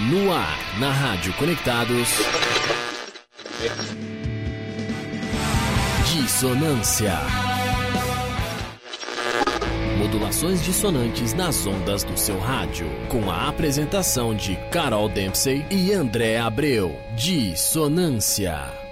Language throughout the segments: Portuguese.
No ar, na Rádio Conectados. Dissonância. Modulações dissonantes nas ondas do seu rádio. Com a apresentação de Carol Dempsey e André Abreu. Dissonância.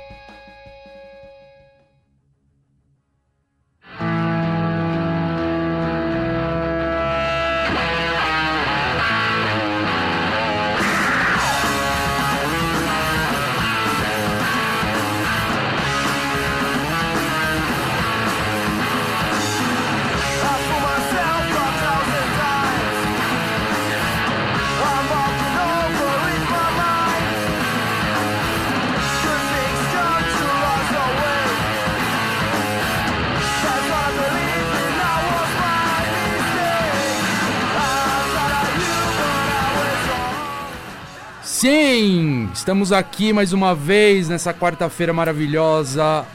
Estamos aqui mais uma vez nessa quarta-feira maravilhosa.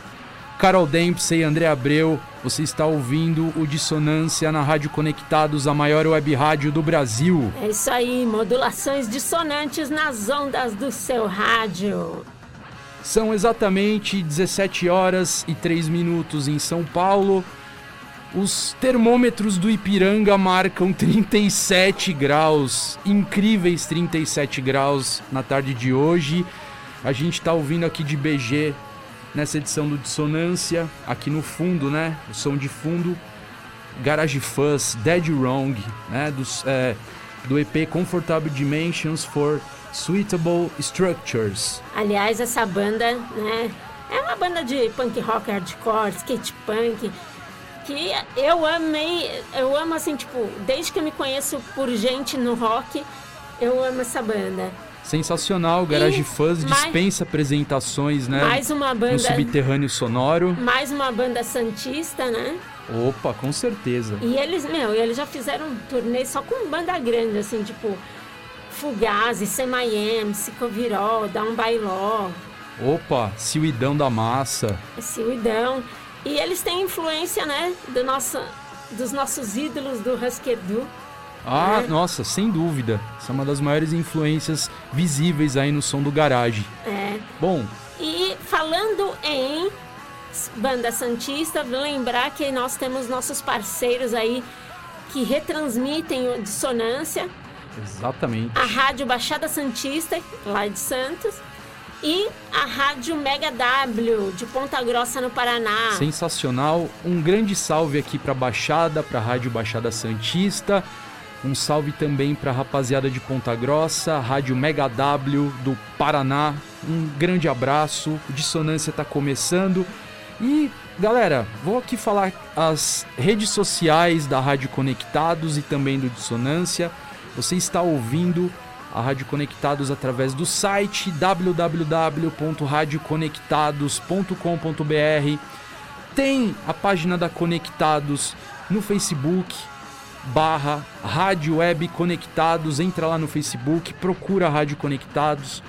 Carol Dempsey e André Abreu, você está ouvindo o Dissonância na Rádio Conectados, a maior web rádio do Brasil. É isso aí, modulações dissonantes nas ondas do seu rádio. São exatamente 17 horas e 3 minutos em São Paulo. Os termômetros do Ipiranga marcam 37 graus, incríveis 37 graus na tarde de hoje. A gente está ouvindo aqui de BG nessa edição do Dissonância, aqui no fundo, né? O som de fundo, Garage Fuzz, Dead Wrong, né? Dos, é, do EP Comfortable Dimensions for Suitable Structures. Aliás, essa banda, né? É uma banda de punk rock hardcore, skate punk que eu amei, eu amo assim, tipo, desde que eu me conheço por gente no rock, eu amo essa banda. Sensacional, Garage E mais- dispensa apresentações, né? Mais uma banda, No subterrâneo sonoro. mais uma banda santista, né? Opa, com certeza. E eles, meu, eles já fizeram um turnê só com banda grande, assim, tipo Fugazi, Semi-M, Cicovirol, Dá um Bailó, Opa, Silidão da Massa. Silidão. E eles têm influência, né, do nosso, dos nossos ídolos do Husker Du. Ah, É. nossa, sem dúvida. Essa é uma das maiores influências visíveis aí no som do garage. É. Bom, E falando em banda santista, lembrar que nós temos nossos parceiros aí que retransmitem o Dissonância, exatamente. a Rádio Baixada Santista, lá de Santos, e a Rádio Mega W, de Ponta Grossa, no Paraná. Sensacional. Um grande salve aqui pra Baixada, pra Rádio Baixada Santista. Um salve também pra rapaziada de Ponta Grossa, Rádio Mega W do Paraná. Um grande abraço. O Dissonância tá começando. E, galera, vou aqui falar as redes sociais da Rádio Conectados e também do Dissonância. Você está ouvindo a Rádio Conectados através do site www.radioconectados.com.br. Tem a página da Conectados no Facebook, barra Rádio Web Conectados. Entra lá no Facebook, procura a Rádio Conectados.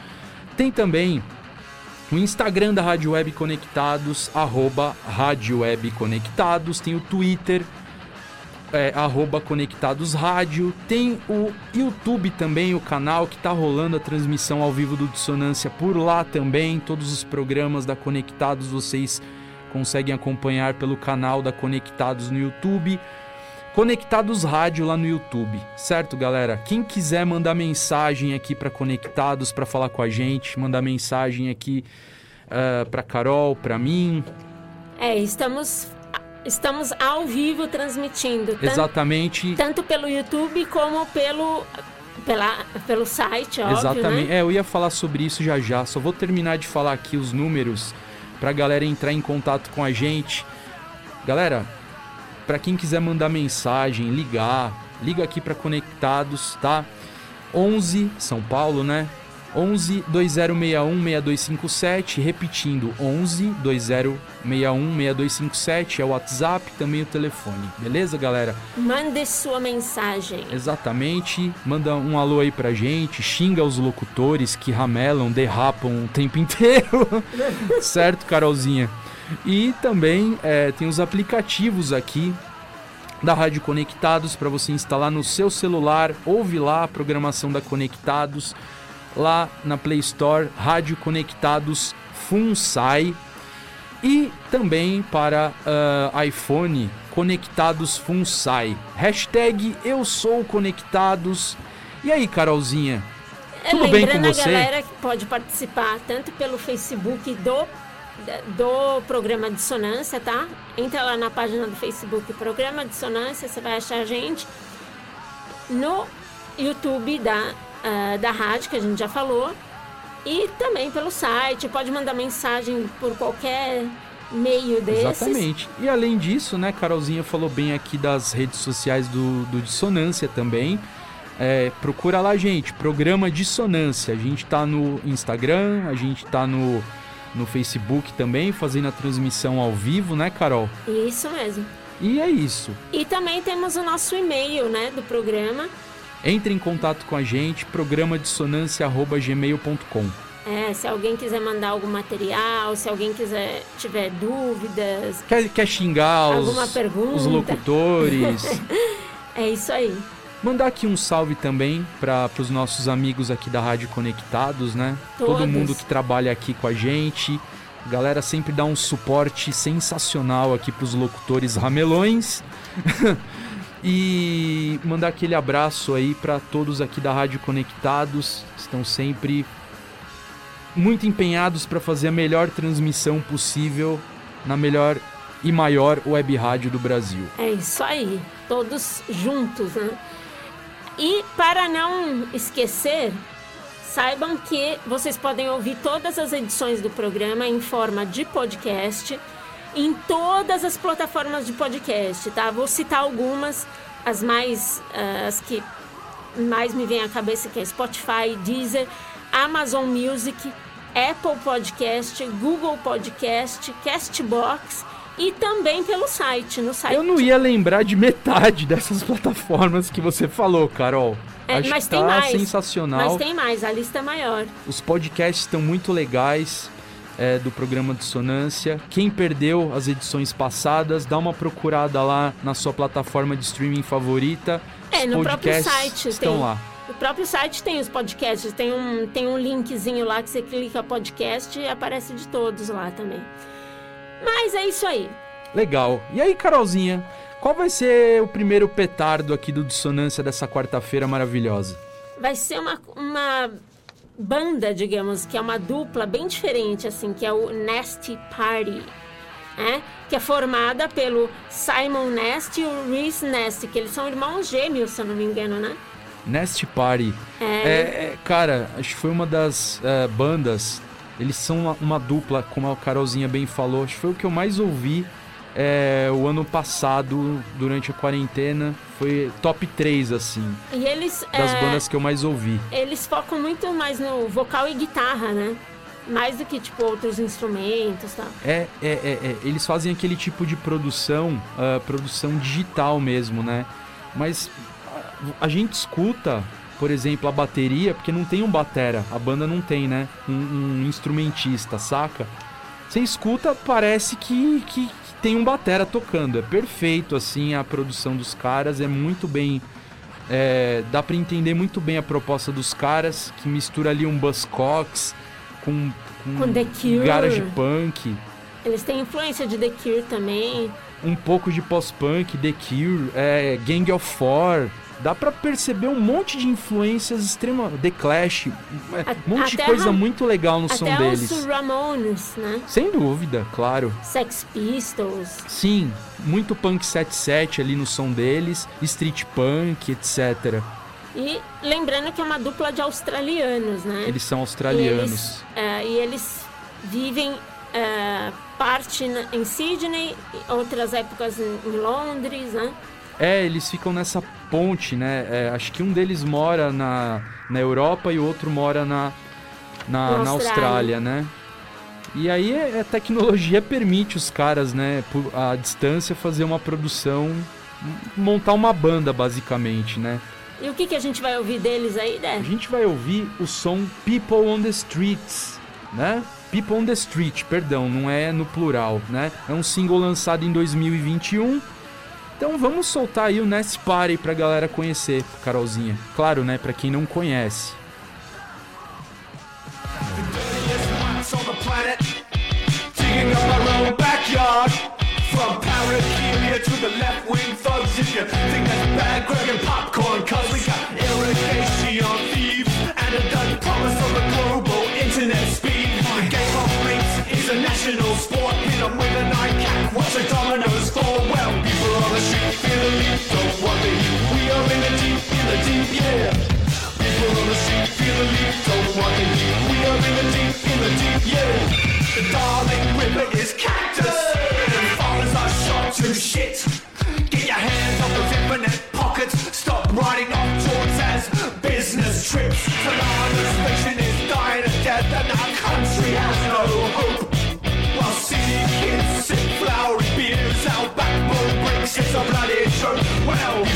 Tem também o Instagram da Rádio Web Conectados, arroba Rádio Web Conectados. Tem o Twitter, é, arroba Conectados Rádio. Tem o YouTube também, o canal que tá rolando a transmissão ao vivo do Dissonância por lá também. Todos os programas da Conectados vocês conseguem acompanhar pelo canal da Conectados no YouTube. Conectados Rádio lá no YouTube, certo, galera? Quem quiser mandar mensagem aqui para Conectados para falar com a gente, mandar mensagem aqui uh, para Carol, para mim, É, estamos, estamos ao vivo transmitindo, exatamente. tanto pelo YouTube como pelo, pela, pelo site, óbvio, Exatamente. né? É, eu ia falar sobre isso já já. Só vou terminar de falar aqui os números pra galera entrar em contato com a gente. Galera, pra quem quiser mandar mensagem, ligar, liga aqui pra Conectados, tá? 11 São Paulo, né? 11 2061 6257, repetindo 11 2061 6257 é o WhatsApp, também o telefone. Beleza, galera? Mande sua mensagem. Exatamente. Manda um alô aí pra gente, xinga os locutores que ramelam, derrapam o tempo inteiro. certo, Carolzinha? E também é, tem os aplicativos aqui da Rádio Conectados para você instalar no seu celular. Ouve lá a programação da Conectados. Lá na Play Store, Rádio Conectados FUNSAI. E também para uh, iPhone, Conectados FUNSAI. Hashtag Eu Sou Conectados. E aí, Carolzinha? Tudo bem com você? a galera que pode participar tanto pelo Facebook do, do programa Dissonância, tá? Entra lá na página do Facebook Programa Dissonância, você vai achar a gente. No YouTube da, uh, da rádio, que a gente já falou. E também pelo site, pode mandar mensagem por qualquer meio desses. Exatamente. E além disso, né, Carolzinha falou bem aqui das redes sociais do, do Dissonância também. É, procura lá, gente, programa Dissonância. A gente tá no Instagram, a gente tá no, no Facebook também, fazendo a transmissão ao vivo, né, Carol? Isso mesmo. E é isso. E também temos o nosso e-mail, né, do programa, entre em contato com a gente, programadissonância.gmail.com. É, se alguém quiser mandar algum material, se alguém quiser tiver dúvidas. Quer, quer xingar os, os locutores. é isso aí. Mandar aqui um salve também para os nossos amigos aqui da Rádio Conectados, né? Todos. Todo mundo que trabalha aqui com a gente. A galera sempre dá um suporte sensacional aqui para os locutores ramelões. E mandar aquele abraço aí para todos aqui da Rádio Conectados, estão sempre muito empenhados para fazer a melhor transmissão possível na melhor e maior web rádio do Brasil. É isso aí, todos juntos, né? E para não esquecer, saibam que vocês podem ouvir todas as edições do programa em forma de podcast em todas as plataformas de podcast, tá? Vou citar algumas, as mais uh, as que mais me vêm à cabeça que é Spotify, Deezer, Amazon Music, Apple Podcast, Google Podcast, Castbox e também pelo site, no site. Eu não ia lembrar de metade dessas plataformas que você falou, Carol. É, Acho mas que tem tá mais. sensacional. Mas tem mais, a lista é maior. Os podcasts estão muito legais é, do programa Dissonância. Quem perdeu as edições passadas, dá uma procurada lá na sua plataforma de streaming favorita. É, no próprio podcasts site estão tem. lá. No próprio site tem os podcasts, tem um, tem um linkzinho lá que você clica podcast e aparece de todos lá também. Mas é isso aí. Legal. E aí, Carolzinha, qual vai ser o primeiro petardo aqui do Dissonância dessa quarta-feira maravilhosa? Vai ser uma, uma banda, digamos, que é uma dupla bem diferente, assim, que é o Nasty Party. né? que é formada pelo Simon Nest e o Reese Nest, que eles são irmãos gêmeos, se eu não me engano, né? Nest Party. É, É, é, cara, acho que foi uma das é, bandas. Eles são uma, uma dupla, como a Carolzinha bem falou. Acho que foi o que eu mais ouvi é, o ano passado, durante a quarentena. Foi top 3, assim, E eles, das é, bandas que eu mais ouvi. eles focam muito mais no vocal e guitarra, né? Mais do que, tipo, outros instrumentos e tal. É, é, é, é, eles fazem aquele tipo de produção, ah, produção digital mesmo, né? Mas a, a gente escuta, por exemplo, a bateria, porque não tem um batera, a banda não tem, né? Um, um instrumentista, saca? Você escuta, parece que, que tem um batera tocando. É perfeito, assim, a produção dos caras, é muito bem. é, dá pra entender muito bem a proposta dos caras, que mistura ali um Buzzcocks com, Com The Cure. garage punk Eles têm influência de The Cure também. um pouco de pós-punk, The Cure, é, Gang of Four. Dá pra perceber um monte de influências extrema. The Clash, é, um monte de até coisa Ram- muito legal no som Até deles. os Ramones, né? Sem dúvida, claro. Sex Pistols. Sim, muito punk 77 ali no som deles, street punk, etc. E lembrando que é uma dupla de australianos, né? Eles são E australianos. eles, é, e eles vivem é, parte na- em Sydney, e outras épocas em, em Londres, né? É, eles ficam nessa ponte, né? É, acho que um deles mora na, na Europa e o outro mora na, na, Na na Austrália. Austrália, né? E aí é- a tecnologia permite os caras, né, por a distância, fazer uma produção, montar uma banda, basicamente, né? E o que, que a gente vai ouvir deles aí, A Dé? gente vai ouvir o som People on the Streets, né? People on the Street, perdão, não é no plural, né? É um single lançado em 2021. Então vamos soltar aí o Nest Party pra galera conhecer, Carolzinha. Claro, né, pra quem não conhece. From The Darling is cactus. Are shot to shit. Get your hands off pockets. Stop writing off tours as business trips. Nation is dying death, and our country has no hope. While city kids sip flowery beers, our backbone breaks. Well.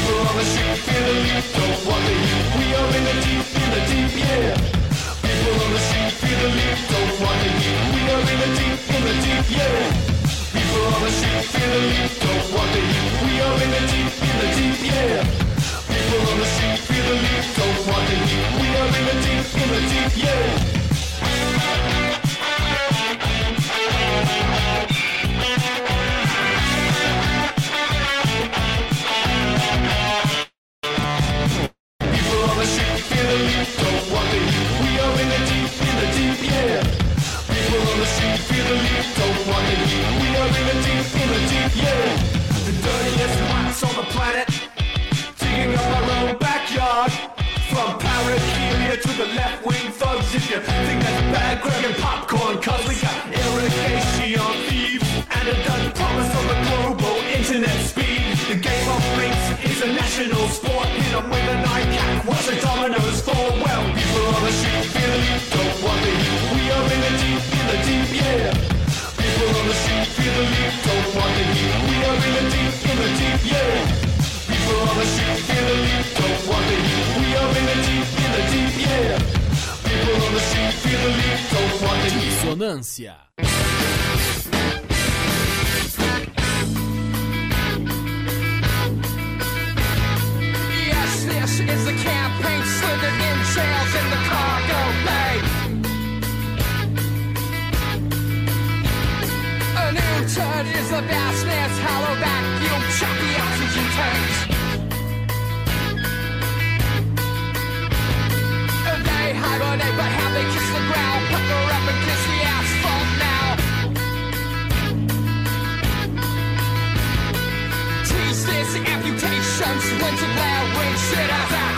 Winter bad wait. shit out.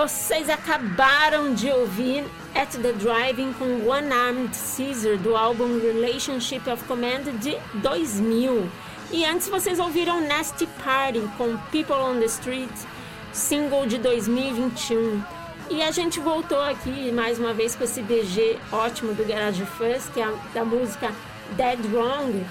Vocês acabaram de ouvir At the Driving com One Armed Caesar do álbum Relationship of Command de 2000. E antes vocês ouviram Nasty Party com People on the Street, single de 2021. E a gente voltou aqui mais uma vez com esse BG ótimo do Garage Fuzz, que é da música Dead Wrong,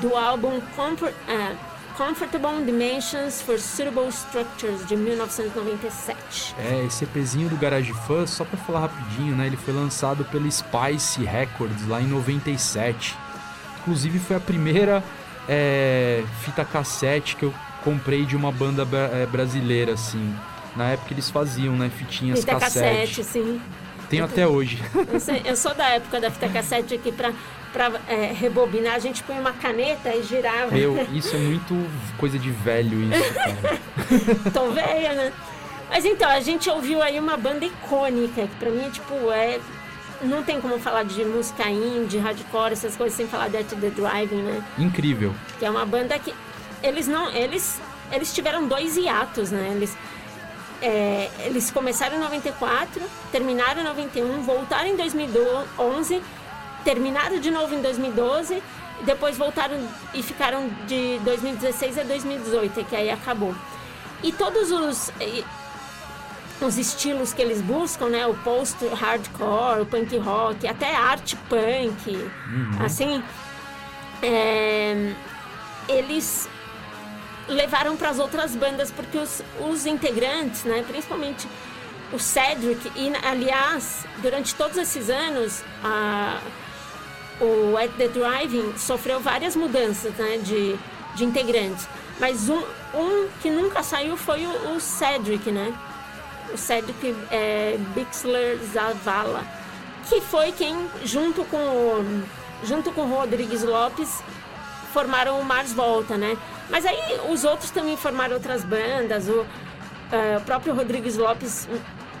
do álbum Comfort, ah, Comfortable Dimensions for Suitable Structures de 1997. É, esse EPzinho do Garage Fuzz, só pra falar rapidinho, né? Ele foi lançado pela Spice Records lá em 97. Inclusive foi a primeira é, fita cassete que eu comprei de uma banda é, brasileira, assim. Na época eles faziam, né? Fitinhas Fita cassete. cassete, sim. Tenho até hoje. Eu, sei- eu sou da época da fita cassete aqui pra, pra é, rebobinar. A gente põe uma caneta e girava. Eu, isso é muito coisa de velho, isso, cara. Tô velha, né? Mas então, a gente ouviu aí uma banda icônica, que pra mim é tipo, é. Não tem como falar de música indie, hardcore, essas coisas sem falar de At the Driving, né? Incrível. Que é uma banda que. Eles não. Eles, eles tiveram dois hiatos, né? Eles. é, eles começaram em 94, terminaram em 91, voltaram em 2011, terminaram de novo em 2012, e depois voltaram e ficaram de 2016 a 2018, que aí acabou. E todos os, os estilos que eles buscam, né? O post-hardcore, o punk rock, até art punk, assim, é, eles levaram para as outras bandas porque os, os integrantes, né, principalmente o Cedric e aliás durante todos esses anos a, o At the Driving sofreu várias mudanças né, de, de integrantes, mas um, um que nunca saiu foi o, o Cedric, né? O Cedric é, Bixler Zavala, que foi quem junto com o, junto com Rodrigues Lopes formaram o Mars Volta, né? Mas aí os outros também formaram outras bandas. O, eh, o próprio Rodrigues Lopes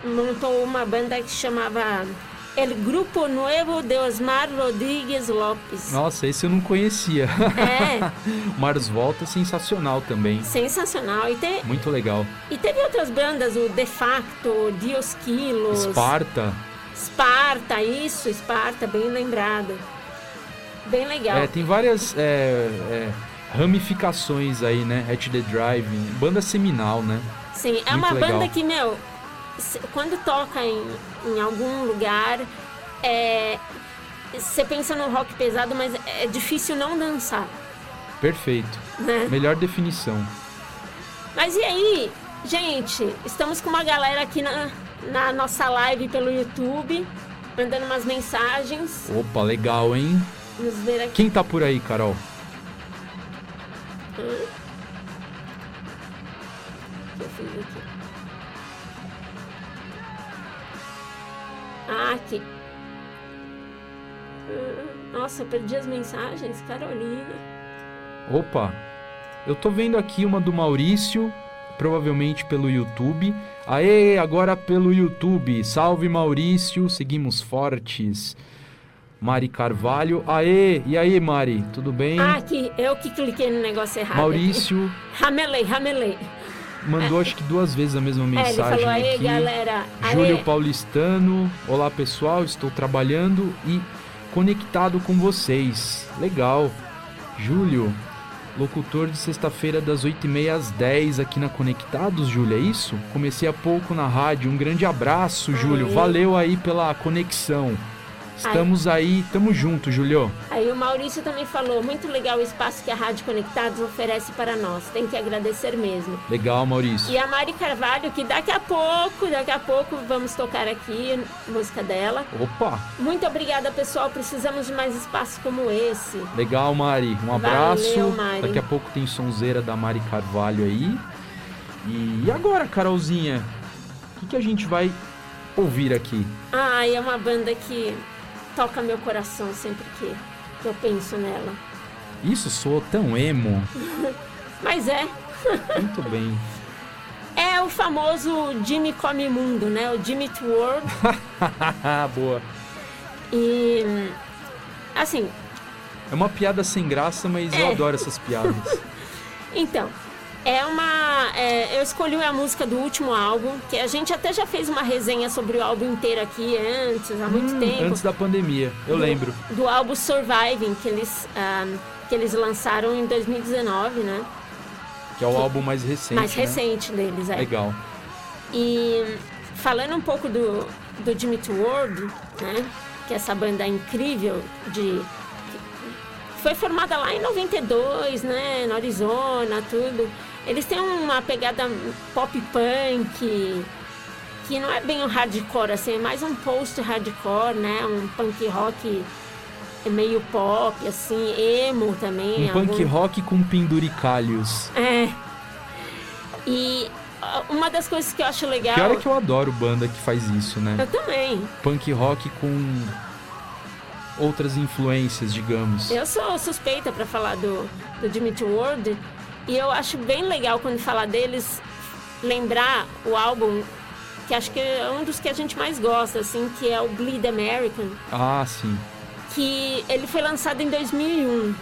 montou uma banda que chamava El Grupo Nuevo de Osmar Rodrigues Lopes. Nossa, esse eu não conhecia. É, Mars Volta sensacional também. sensacional. E, te, Muito legal. e teve outras bandas, o De Facto, Diosquilos, Esparta. Sparta, isso, Sparta, bem lembrado. Bem legal. É, tem várias é, é, ramificações aí, né? At the Driving. Banda seminal, né? Sim, é Muito uma legal. banda que, meu, quando toca em, em algum lugar, é, você pensa no rock pesado, mas é difícil não dançar, Perfeito. né? Melhor definição. Mas e aí, gente, estamos com uma galera aqui na, na nossa live pelo YouTube, mandando umas mensagens. Opa, legal, hein? Vamos ver aqui. Quem tá por aí, Carol? que eu fiz aqui. Ah, aqui. Ah, Nossa, perdi as mensagens, Carolina. Opa, eu tô vendo aqui uma do Maurício, provavelmente pelo YouTube. Aê, agora pelo YouTube. Salve Maurício, seguimos fortes. Mari Carvalho. Aê, e aí Mari, tudo bem? Ah, aqui, eu que cliquei no negócio errado. Maurício. Ramelei, ramelei. Mandou acho que duas vezes a mesma É, mensagem falou, aqui. galera. Júlio. Paulistano. Olá pessoal, estou trabalhando e conectado com vocês. Legal. Júlio, locutor de sexta-feira das 8h30 às 10 aqui na Conectados, Júlio, é isso? Comecei há pouco na rádio. Um grande abraço, Júlio. Valeu aí pela conexão. Estamos aí, tamo junto, Júlio. Aí o Maurício também falou, muito legal o espaço que a Rádio Conectados oferece para nós. Tem que agradecer mesmo. Legal, Maurício. E a Mari Carvalho, que daqui a pouco, daqui a pouco vamos tocar aqui música dela. Opa, Muito obrigada, pessoal. Precisamos de mais espaços como esse. legal, Mari. Um abraço. Valeu, Mari. Daqui a pouco tem sonzeira da Mari Carvalho aí. E agora, Carolzinha? O que, que a gente vai ouvir aqui? Ah, e é uma banda que toca meu coração sempre que eu penso nela. Isso soou tão emo. Mas é, Muito bem. é o famoso Jimmy Come Mundo, né? O Jimmy World. Boa. E assim, É uma piada sem graça, mas eu É. adoro essas piadas. Então, é uma. é, eu escolhi a música do último álbum, que a gente até já fez uma resenha sobre o álbum inteiro aqui antes, há muito Hum, tempo. Antes da pandemia, eu do- lembro. Do álbum Surviving, que eles, ah, que eles lançaram em 2019, né? Que é o álbum mais recente. Mais né? recente deles, é. Legal. E falando um pouco do, do Jimmy World, né? Que é essa banda incrível de. que Foi formada lá em 92, né? No Arizona, tudo. Eles têm uma pegada pop punk, que não é bem um hardcore, assim, é mais um post-hardcore, né? Um punk rock meio pop, assim, emo também. Um punk algum- rock com penduricalhos. É. E uma das coisas que eu acho legal. Pior é que eu adoro banda que faz isso, né? Eu também. Punk rock com outras influências, digamos. Eu sou suspeita pra falar do, do Dimitri Ward e eu acho bem legal quando falar deles lembrar o álbum que acho que é um dos que a gente mais gosta, assim, que é o Bleed American, Ah, sim. que ele foi lançado em 2001,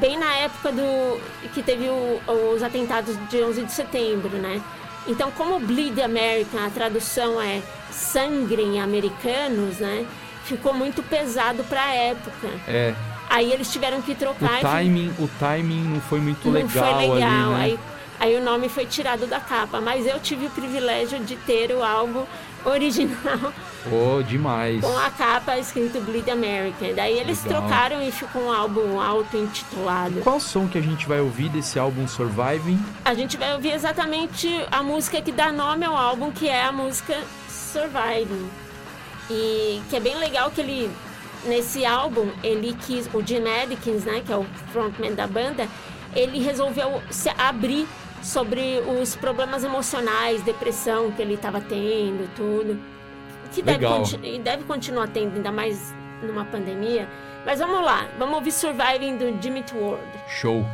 bem na época do que teve o- os atentados de 11 de setembro, né? Então, como Bleed American, a tradução é sangrem americanos, né? Ficou muito pesado pra época. É. Aí eles tiveram que O trocar e timing, o timing não foi muito não legal, foi legal. ali, né? aí, aí o nome foi tirado da capa. Mas eu tive o privilégio de ter o álbum original Oh, demais. com a capa escrito Bleed American. Daí eles Legal. trocaram e ficou um álbum auto-intitulado. Qual som que a gente vai ouvir desse álbum Surviving? A gente vai ouvir exatamente a música que dá nome ao álbum, que é a música Surviving. E que é bem legal que ele, nesse álbum, ele quis, o Jim Adkins, né, que é o frontman da banda, ele resolveu se abrir sobre os problemas emocionais, depressão que ele estava tendo, tudo. Que deve, Legal. conti- e deve continuar tendo, ainda mais numa pandemia. Mas vamos lá, vamos ouvir Surviving do Jimmy Ward. Show.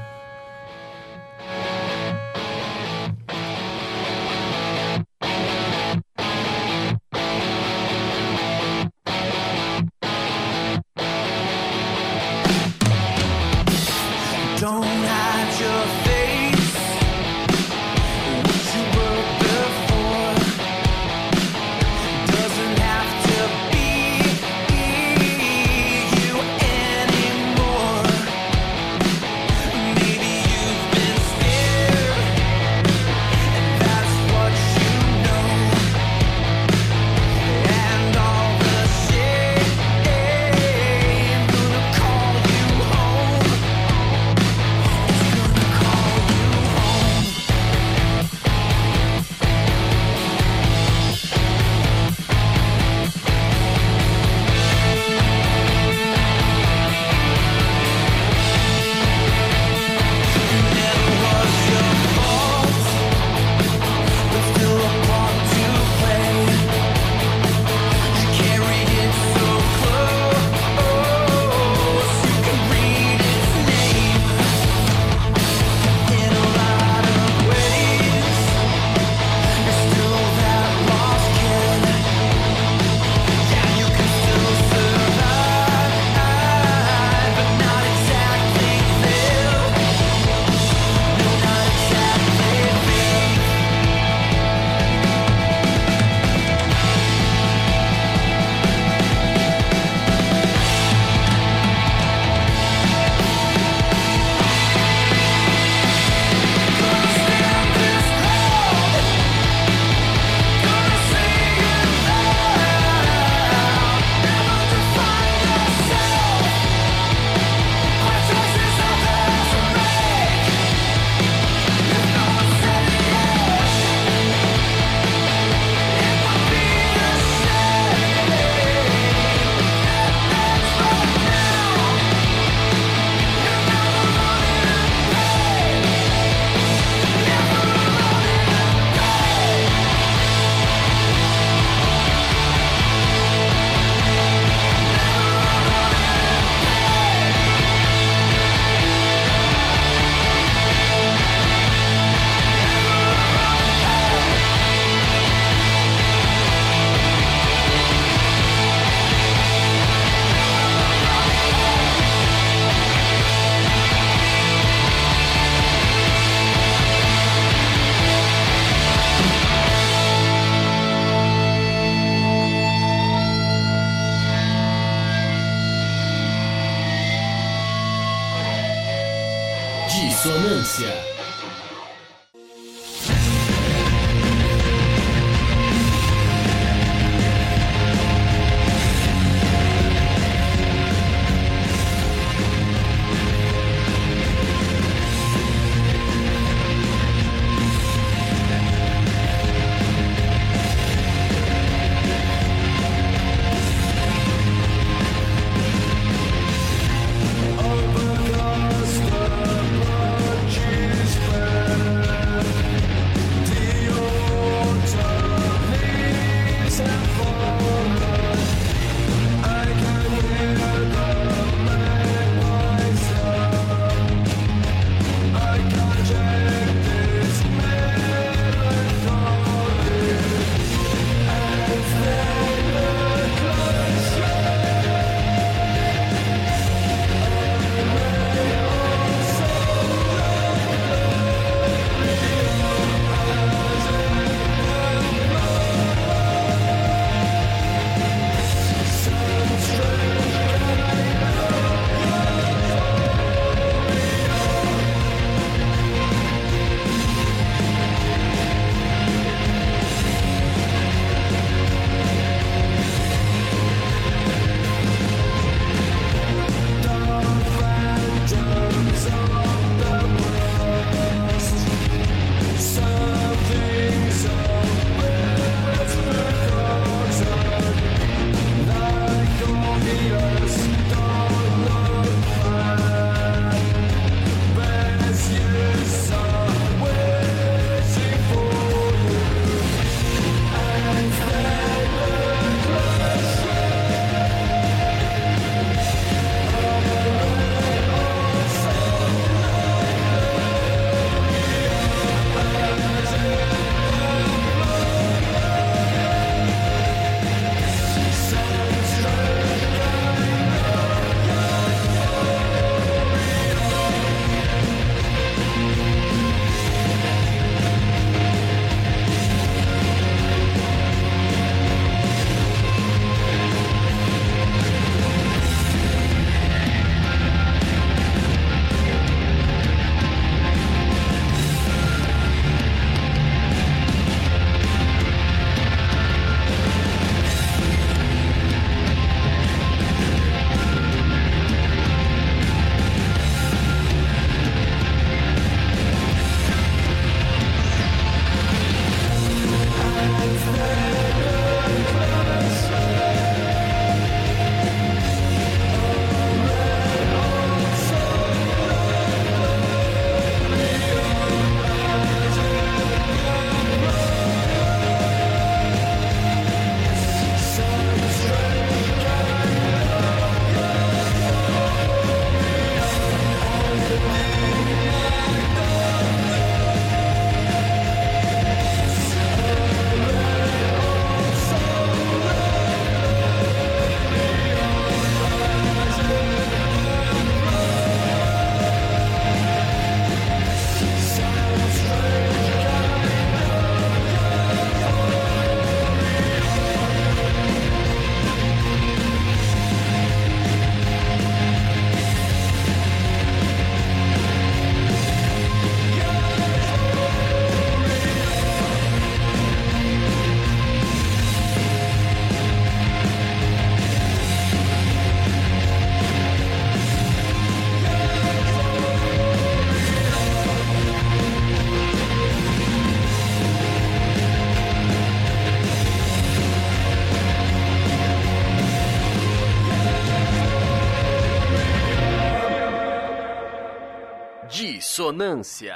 Dissonância.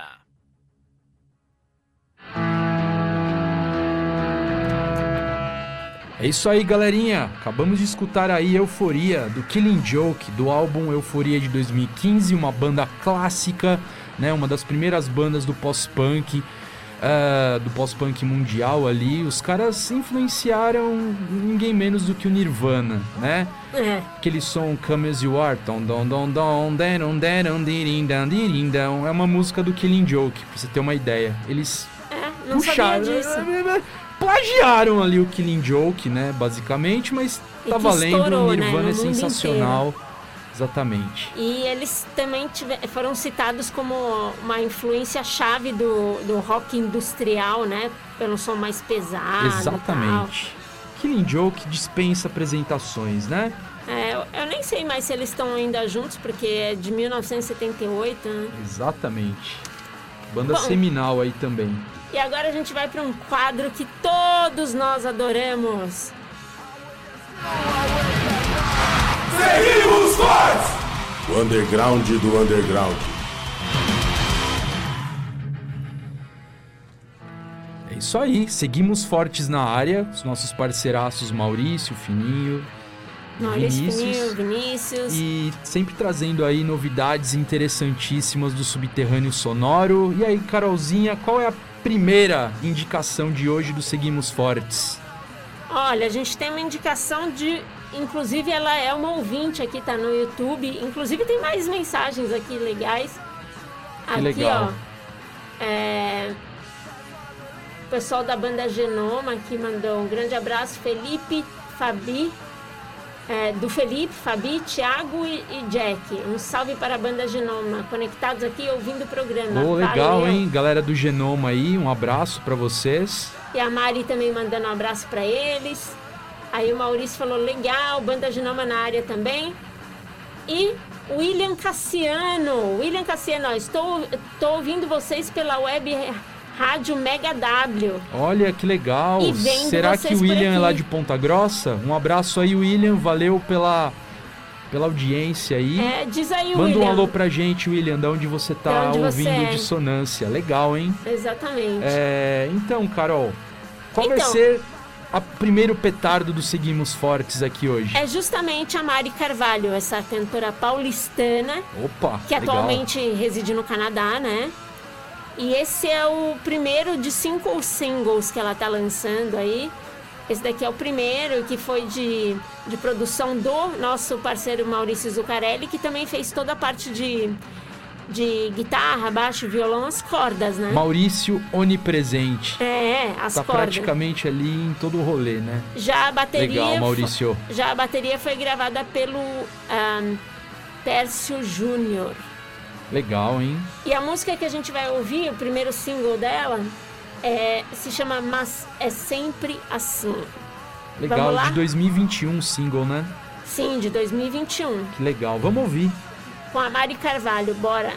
É isso aí, galerinha. Acabamos de escutar aí Euforia do Killing Joke, do álbum Euforia de 2015, uma banda clássica, né? Uma das primeiras bandas do pós-punk, eh, do pós-punk mundial ali. Os caras influenciaram ninguém menos do que o Nirvana, né? É. Aquele som Come As You Are, dirin, dan, dirin, dão. é uma música do Killing Joke, pra você ter uma ideia. Eles É, não puxaram, sabia disso. plagiaram ali o Killing Joke, né, basicamente, mas E tá valendo, estourou, o né, Nirvana no é sensacional. Exatamente. E eles também tive- foram citados como uma influência chave do, do rock industrial, né? Pelo som mais pesado. Exatamente. Killing Joke dispensa apresentações, né? É, eu, nem sei mais se eles estão ainda juntos, porque é de 1978, né? Exatamente. Banda Bom. seminal aí também. E agora a gente vai para um quadro que todos nós adoramos. Seguimos fortes! O underground do underground. É isso aí. Seguimos fortes na área. Os nossos parceiraços Maurício, Fininho, Maurício Vinícius. Fininho, Vinícius. E sempre trazendo aí novidades interessantíssimas do subterrâneo sonoro. E aí, Carolzinha, qual é a primeira indicação de hoje do Seguimos Fortes? Olha, a gente tem uma indicação de. Inclusive, ela é uma ouvinte aqui, tá no YouTube. Inclusive, tem mais mensagens aqui legais. Aqui, legal. ó. É, O pessoal da banda Genoma aqui mandou um grande abraço. Felipe, Fabi. é, do Felipe, Fabi, Thiago e, e Jack. Um salve para a banda Genoma. Conectados aqui ouvindo o programa. Ô, legal, Valeu. hein? Galera do Genoma aí, um abraço pra vocês. E a Mari também mandando um abraço para eles. Aí o Maurício falou, legal, Banda Genoma na área também. E William Cassiano. William Cassiano, ó, estou, estou ouvindo vocês pela web rádio Mega W. Olha que legal. Será que o William é lá de Ponta Grossa? Um abraço aí, William. Valeu pela, pela audiência aí. É, diz aí, Manda William. um alô pra gente, William, de onde você tá onde você ouvindo é. dissonância. Legal, hein? Exatamente. É, então, Carol, qual vai Então. ser o primeiro petardo do Seguimos Fortes aqui hoje? É justamente a Mari Carvalho, essa cantora paulistana, Opa, que legal. atualmente reside no Canadá, né? E esse é o primeiro de cinco singles que ela tá lançando aí. Esse daqui é o primeiro, que foi de, de produção do nosso parceiro Maurício Zuccarelli, que também fez toda a parte de, de guitarra, baixo, violão, as cordas, né? Maurício onipresente. É, as Tá cordas. praticamente ali em todo o rolê, né? Já a bateria. Legal, Maurício. Já a bateria foi gravada pelo ahn, Tércio Júnior. Legal, hein? E a música que a gente vai ouvir, o primeiro single dela, é, se chama Mas é Sempre Assim. Legal, de 2021 single, né? Sim, de 2021. Que legal. Vamos ouvir. Com a Mari Carvalho, bora.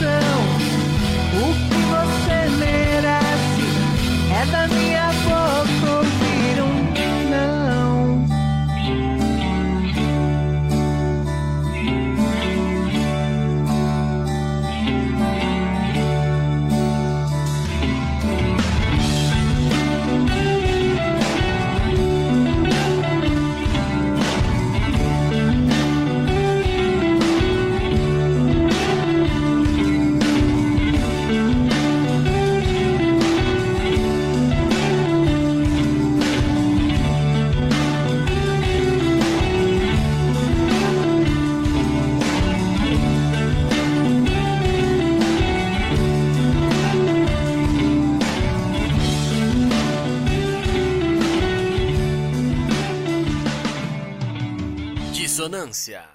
myself Dissonância.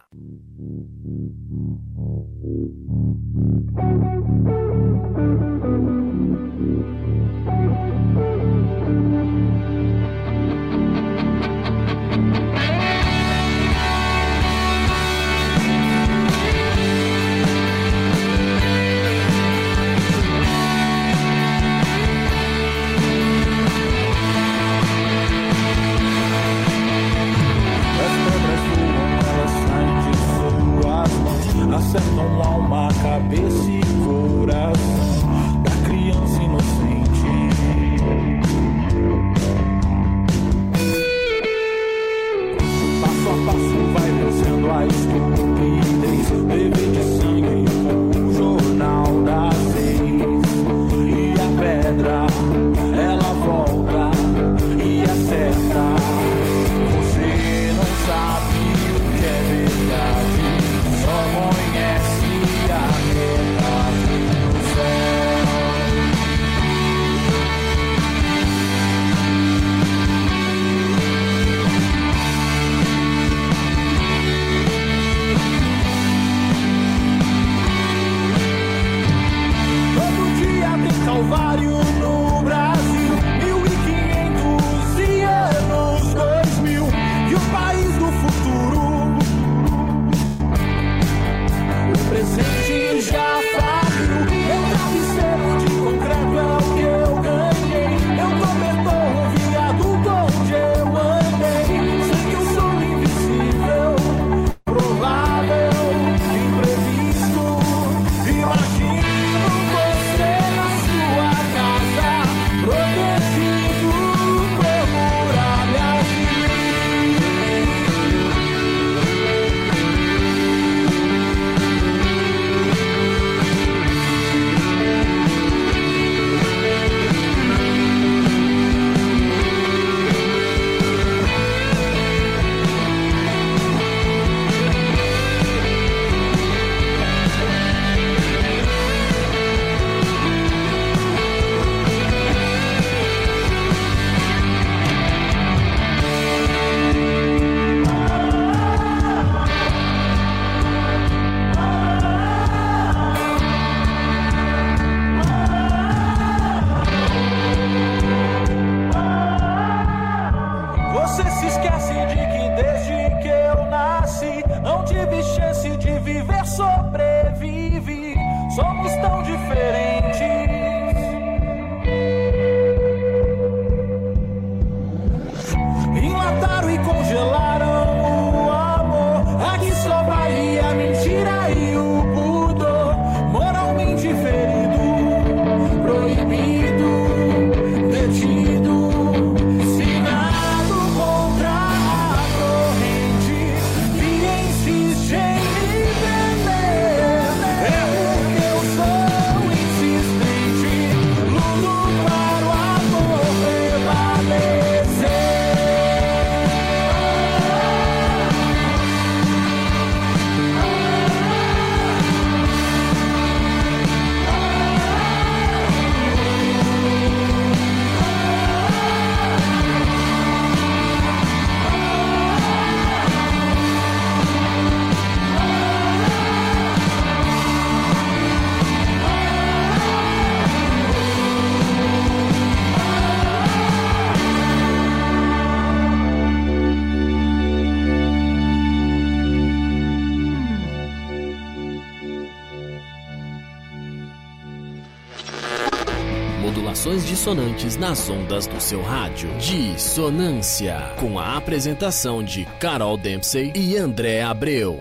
Dissonantes nas ondas do seu rádio. Dissonância, com a apresentação de Carol Dempsey e André Abreu.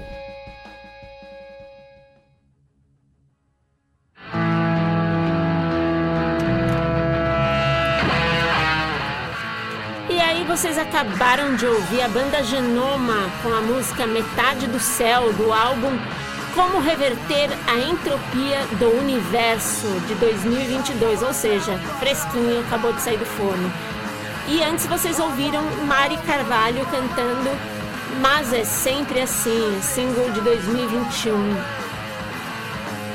E aí vocês acabaram de ouvir a banda Genoma com a música Metade do Céu do álbum Como Reverter a Entropia do Universo de 2022, ou seja, fresquinho, acabou de sair do forno. E antes vocês ouviram Mari Carvalho cantando Mas é sempre assim, single de 2021.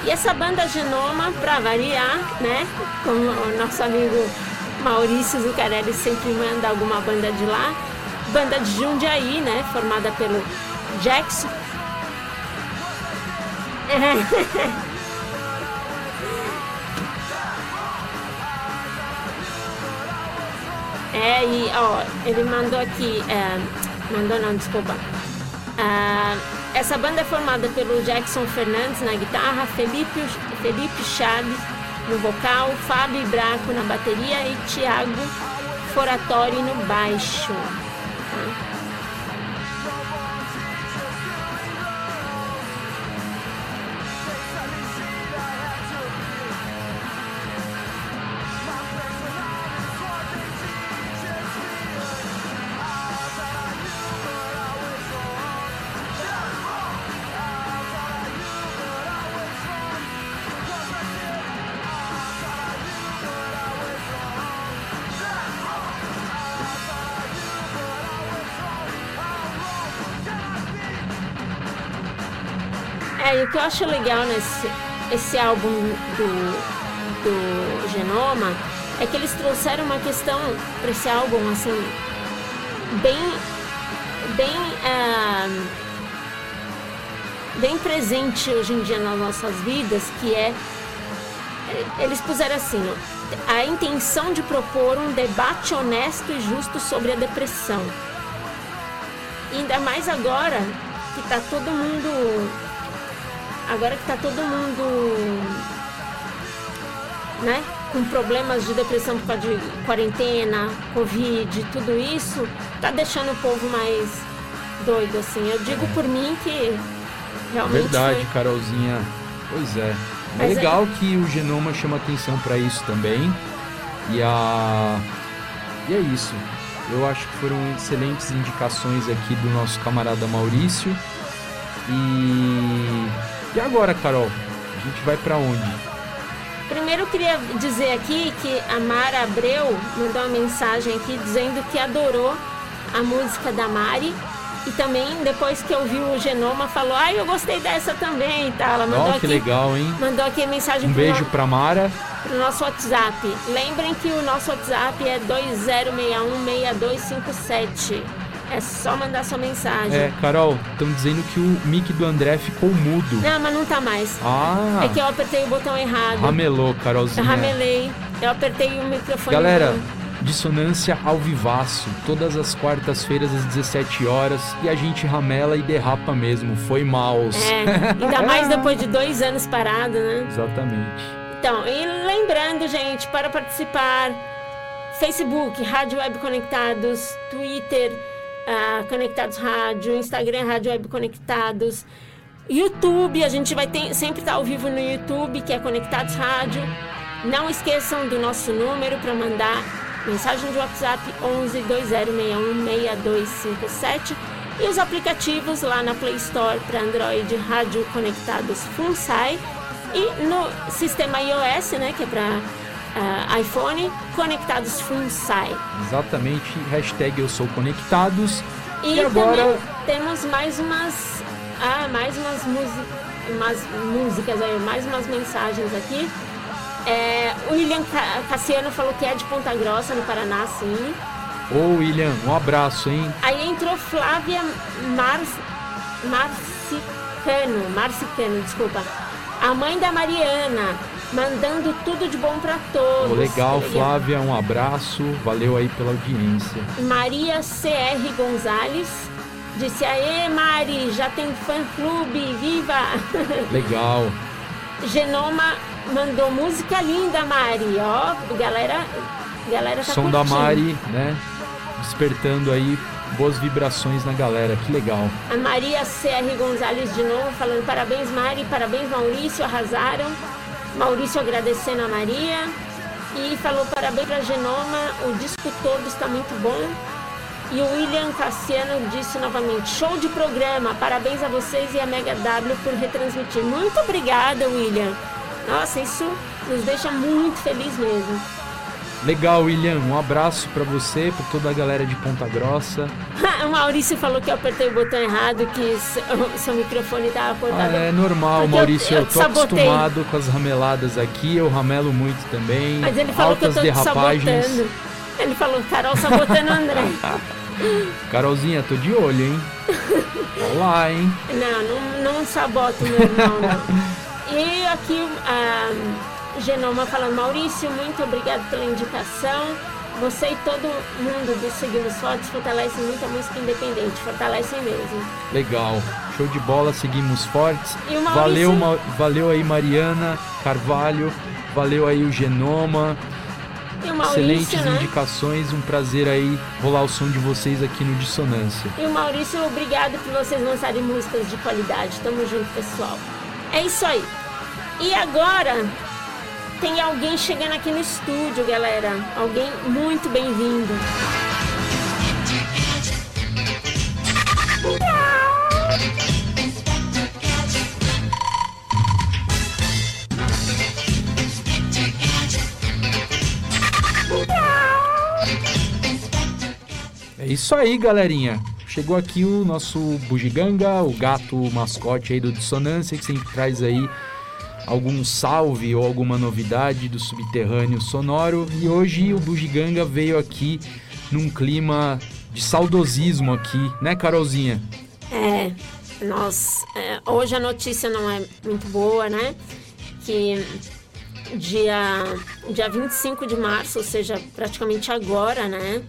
E essa banda Genoma, pra variar, né? Como o nosso amigo Maurício Zuccarelli sempre manda alguma banda de lá. Banda de Jundiaí, né? Formada pelo Jackson. É, e ó, ele mandou aqui. é, mandou não, desculpa. Ah, essa banda é formada pelo Jackson Fernandes na guitarra, Felipe, Felipe Chaves no vocal, Fábio Braco na bateria e Thiago Foratori no baixo. E o que eu acho legal nesse esse álbum do, do Genoma é que eles trouxeram uma questão para esse álbum, assim, bem, bem, ah, bem presente hoje em dia nas nossas vidas, que é, eles puseram assim, a intenção de propor um debate honesto e justo sobre a depressão. Ainda mais agora que tá todo mundo agora que tá todo mundo né, com problemas de depressão por causa de quarentena, covid, tudo isso, tá deixando o povo mais doido, assim. Eu digo por mim que realmente Verdade, foi- Carolzinha. Pois é. É Mas é- legal que o genoma chama atenção para isso também. E a. E é isso. Eu acho que foram excelentes indicações aqui do nosso camarada Maurício. E. E agora, Carol? A gente vai para onde? Primeiro eu queria dizer aqui que a Mara Abreu mandou uma mensagem aqui dizendo que adorou a música da Mari. E também, depois que ouviu o Genoma, falou, ai, eu gostei dessa também e tal. Ela mandou Ó, que aqui, legal, hein? mandou aqui a mensagem Um beijo no- pra Mara. pro nosso WhatsApp. Lembrem que o nosso WhatsApp é 20616257. É só mandar sua mensagem. É, Carol, estão dizendo que o mic do André ficou mudo. Não, mas não tá mais. Ah, É que eu apertei o botão errado. ramelou, Eu Carolzinha. ramelei. Eu apertei o microfone. Galera, dissonância ao vivaço, todas as quartas-feiras às 17 horas e a gente ramela e derrapa mesmo, foi mal. É, ainda mais depois de dois anos parado, né? Exatamente. Então, e lembrando, gente, para participar, Facebook, Rádio Web Conectados, Twitter, ah, Conectados Rádio, Instagram, Rádio Web Conectados, YouTube, a gente vai ter, sempre estar ao vivo no YouTube, que é Conectados Rádio. Não esqueçam do nosso número para mandar mensagem de WhatsApp 11 2061 6257 e os aplicativos lá na Play Store para Android Rádio Conectados FunSai e no sistema iOS, né, que é para iPhone, Conectados FunSai. Exatamente, hashtag eu sou conectados. E, E agora- temos mais umas, ah, mais umas, umas músicas aí, mais umas mensagens aqui. É, o William Ca- Cassiano falou que é de Ponta Grossa, no Paraná, sim. Ô William, um abraço, hein? Aí entrou Flávia Mar... Marcicano, Marcicano, desculpa. A mãe da Mariana, mandando tudo de bom pra todos. Legal, Flávia, um abraço, valeu aí pela audiência. Maria CR Gonzalez disse: Aê, Mari, já tem fã-clube, viva! Legal. Genoma mandou música linda, Mari. Ó, galera, galera tá Som da curtindo. Mari, né? Despertando aí boas vibrações na galera. Que legal. A Maria C.R. Gonzalez de novo falando parabéns, Mari, parabéns, Maurício, arrasaram. Maurício agradecendo a Maria. E falou parabéns pra Genoma, o disco todo está muito bom. E o William Cassiano disse novamente, show de programa, parabéns a vocês e a Mega W por retransmitir. Muito obrigada, William. Nossa, isso nos deixa muito feliz mesmo. Legal, William. Um abraço pra você, pra toda a galera de Ponta Grossa. o Maurício falou que eu apertei o botão errado, que seu, seu microfone estava Ah, cortado. é normal, Porque eu- Maurício. Eu, eu tô sabotei. acostumado com as rameladas aqui. Eu ramelo muito também. Mas ele falou Altas que eu tô derrapagens. sabotando. Ele falou, Carol sabotando o André. Carolzinha, tô de olho, hein? Olá, hein? Não, não, não saboto meu irmão, não. E aqui a Genoma falando, Maurício, muito obrigado pela indicação. Você e todo mundo do Seguimos Fortes fortalecem muito a música independente, fortalecem mesmo. Legal. Show de bola, seguimos fortes. E o Maurício- Valeu, Ma- valeu aí, Mariana Carvalho. Valeu aí o Genoma. E o Maurício, Excelentes né? indicações. Um prazer aí rolar o som de vocês aqui no Dissonância. E o Maurício, obrigado por vocês lançarem músicas de qualidade. Tamo junto, pessoal. É isso aí. E agora tem alguém chegando aqui no estúdio, galera. Alguém muito bem-vindo. É isso aí, galerinha. Chegou aqui o nosso bugiganga, o gato mascote aí do Dissonância, que sempre traz aí algum salve ou alguma novidade do subterrâneo sonoro. E hoje o bugiganga veio aqui num clima de saudosismo aqui, né, Carolzinha? É, nós. é, hoje a notícia não é muito boa, né? Que dia, dia 25 de março, ou seja, praticamente agora, né?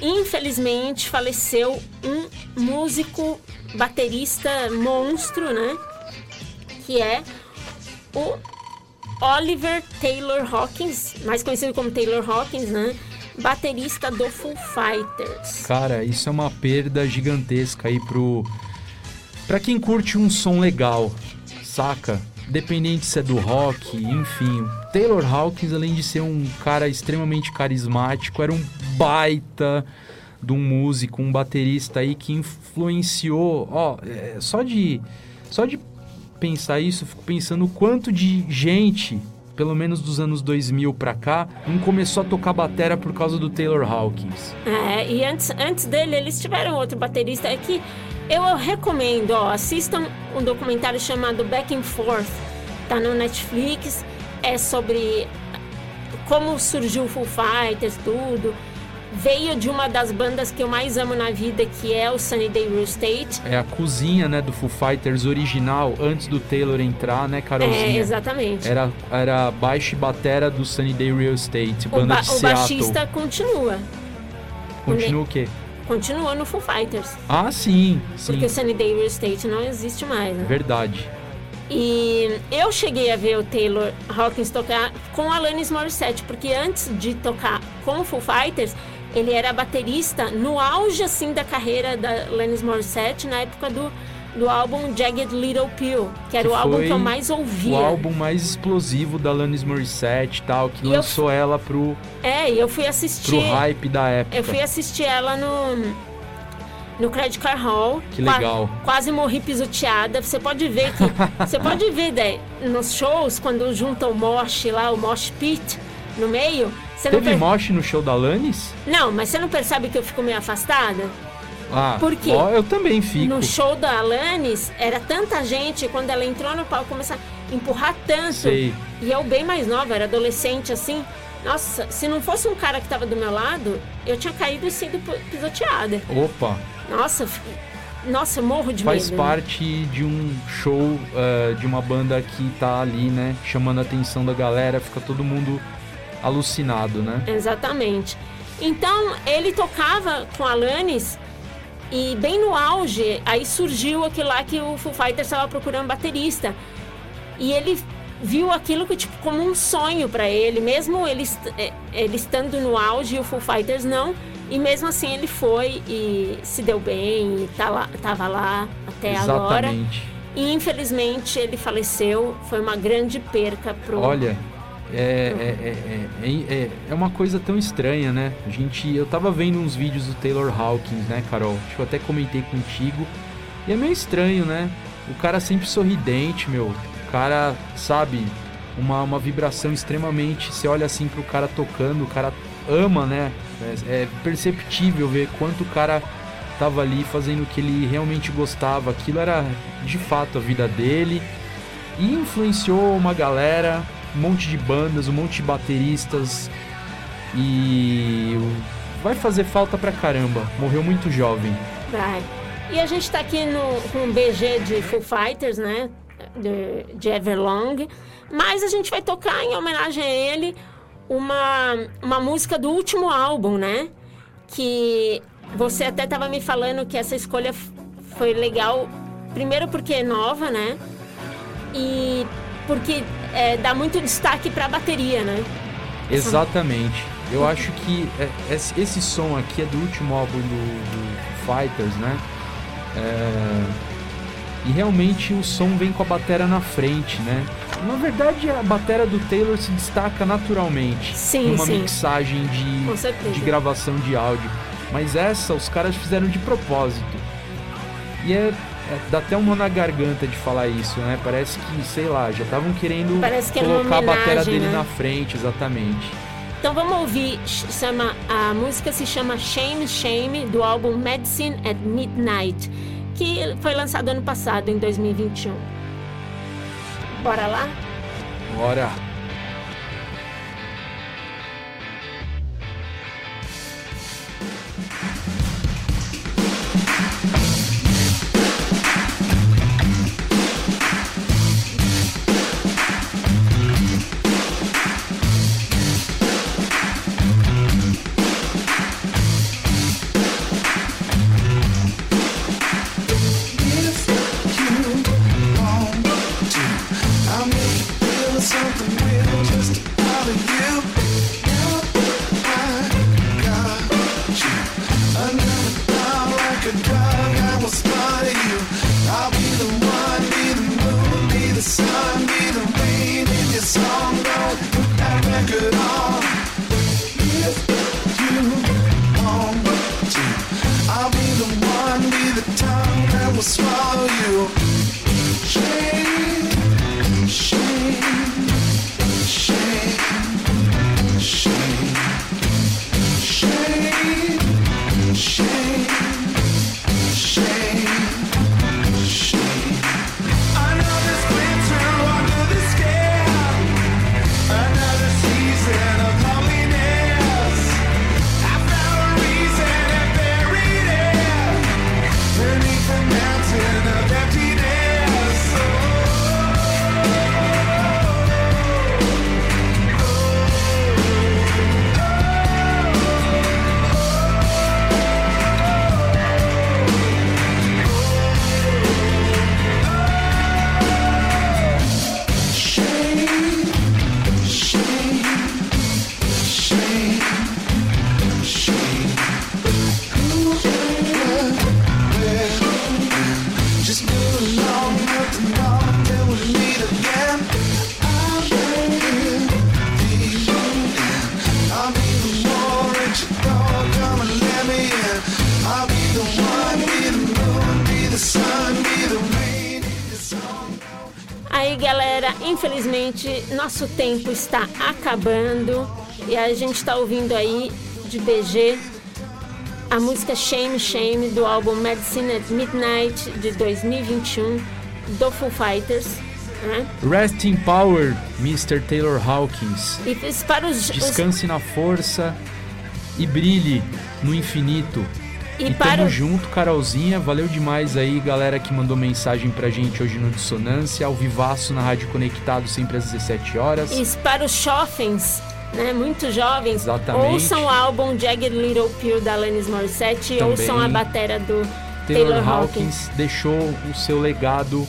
Infelizmente faleceu um músico baterista monstro, né? Que é o Oliver Taylor Hawkins, mais conhecido como Taylor Hawkins, né? Baterista do Foo Fighters. Cara, isso é uma perda gigantesca aí pro. Pra quem curte um som legal, saca? Dependente se é do rock, enfim. Taylor Hawkins, além de ser um cara extremamente carismático, era um baita de um músico, um baterista aí que influenciou. Ó, é, só de. Só de pensar isso, eu fico pensando o quanto de gente, pelo menos dos anos 2000 pra cá, não começou a tocar batera por causa do Taylor Hawkins. É, e antes, antes dele, eles tiveram outro baterista. É que eu recomendo, ó, assistam um documentário chamado Back and Forth. Tá no Netflix. É sobre como surgiu o Foo Fighters, tudo. Veio de uma das bandas que eu mais amo na vida, que é o Sunny Day Real Estate. É a cozinha, né, do Foo Fighters original, antes do Taylor entrar, né, Carolzinha? É, exatamente. Era, era baixo e batera do Sunny Day Real Estate, o, banda ba- de o Seattle. baixista continua. Continua o quê? Continua no Foo Fighters. Ah, sim, sim. Porque o Sunny Day Real Estate não existe mais, né? Verdade. E eu cheguei a ver o Taylor Hawkins tocar com a Alanis Morissette, porque antes de tocar com o Foo Fighters, ele era baterista no auge assim da carreira da Alanis Morissette, na época do, do álbum Jagged Little Pill, que era Que o álbum que eu mais ouvia. O álbum mais explosivo da Alanis Morissette e tal, que E eu- lançou ela pro, É, e eu fui assistir. pro hype da época. Eu fui assistir ela no no Credit Card Hall. Que Qua- legal. quase morri pisoteada. Você pode ver que você pode ver né, nos shows quando junta o mosh lá, o mosh pit no meio. Você Teve per- mosh no show da Alanis? não, mas você não percebe que eu fico meio afastada? Ah, Por quê? ó, eu também fico. No show da Alanis, era tanta gente, quando ela entrou no palco, começou a empurrar tanto. Sei. E eu bem mais nova, era adolescente assim. Nossa, se não fosse um cara que tava do meu lado, eu tinha caído e sido pi- pisoteada. Opa, Nossa, nossa, morro de faz medo. parte de um show eh, de uma banda que tá ali, né? Chamando a atenção da galera, fica todo mundo alucinado, né? Exatamente. Então, ele tocava com a Alanis e bem no auge, aí surgiu aquilo lá que o Foo Fighters estava procurando baterista. E ele viu aquilo que tipo como um sonho para ele, mesmo ele, eh, ele estando no auge e o Foo Fighters não. E mesmo assim ele foi e se deu bem, e tá lá, tava lá até agora. Exatamente. E infelizmente ele faleceu. Foi uma grande perca pro. Olha, é, é, é, é, é, é uma coisa tão estranha, né? A gente, eu tava vendo uns vídeos do Taylor Hawkins, né, Carol? Acho que eu até comentei contigo. E é meio estranho, né? O cara sempre sorridente, meu. Cara, sabe, uma, uma vibração extremamente. Você olha assim pro cara tocando, o cara ama, né? É, é perceptível ver quanto o cara tava ali fazendo o que ele realmente gostava. Aquilo era de fato a vida dele. E influenciou uma galera, um monte de bandas, um monte de bateristas. E vai fazer falta pra caramba. Morreu muito jovem. Vai. E a gente tá aqui no, com um BG de Foo Fighters, né? De, de Everlong. Mas a gente vai tocar em homenagem a ele uma, uma música do último álbum, né? Que você até tava me falando que essa escolha foi legal. Primeiro porque é nova, né? E porque é, dá muito destaque pra bateria, né? Exatamente. Eu acho que é, esse, som aqui é do último álbum do, do Fighters, né? É, E realmente o som vem com a batera na frente, né? Na verdade, a batera do Taylor se destaca naturalmente Sim, numa sim. mixagem de, de gravação de áudio. Mas essa os caras fizeram de propósito. E é, é- dá até uma na garganta de falar isso, né? Parece que, sei lá, já estavam querendo que colocar a batera dele né? na frente, exatamente. Então vamos ouvir, ch- chama, a música se chama Shame Shame, do álbum Medicine at Midnight, que foi lançado ano passado, em 2021. Bora lá? Bora! Swallow nosso tempo está acabando e a gente está ouvindo aí de BG a música Shame Shame do álbum Medicine at Midnight de 2021 do Foo Fighters. Né? Rest in Power, Mr. Taylor Hawkins. E para os, os- Descanse na força e brilhe no infinito. E E para tamo junto, Carolzinha. Valeu demais aí, galera que mandou mensagem pra gente hoje no Dissonância, ao vivaço na Rádio Conectado, sempre às 17 horas. e para os jovens, né, muito jovens, Exatamente. ouçam o álbum Jagged Little Pill da Alanis Morissette, Também. ouçam a batera do Taylor, Taylor, Hawkins deixou o seu legado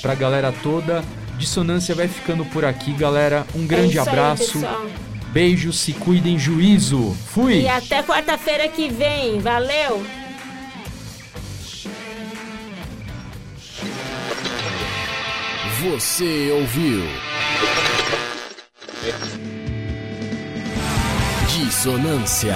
pra galera toda Dissonância vai ficando por aqui, galera. Um grande É isso aí, abraço. pessoal. Beijos, se cuidem, juízo. Fui! E até quarta-feira que vem. Valeu! Você ouviu? Dissonância.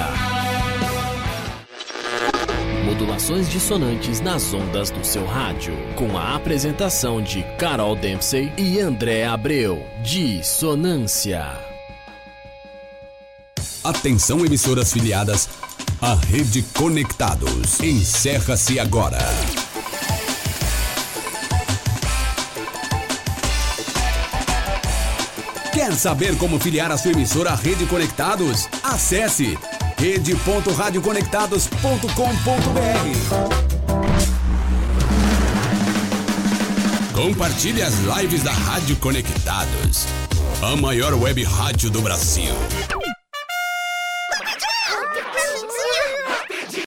Modulações dissonantes nas ondas do seu rádio. Com a apresentação de Carol Dempsey e André Abreu. Dissonância. Atenção emissoras filiadas à Rede Conectados. Encerra-se agora. Quer saber como filiar a sua emissora à Rede Conectados? Acesse rede.radioconectados.com.br. Compartilhe as lives da Rádio Conectados, a maior web rádio do Brasil.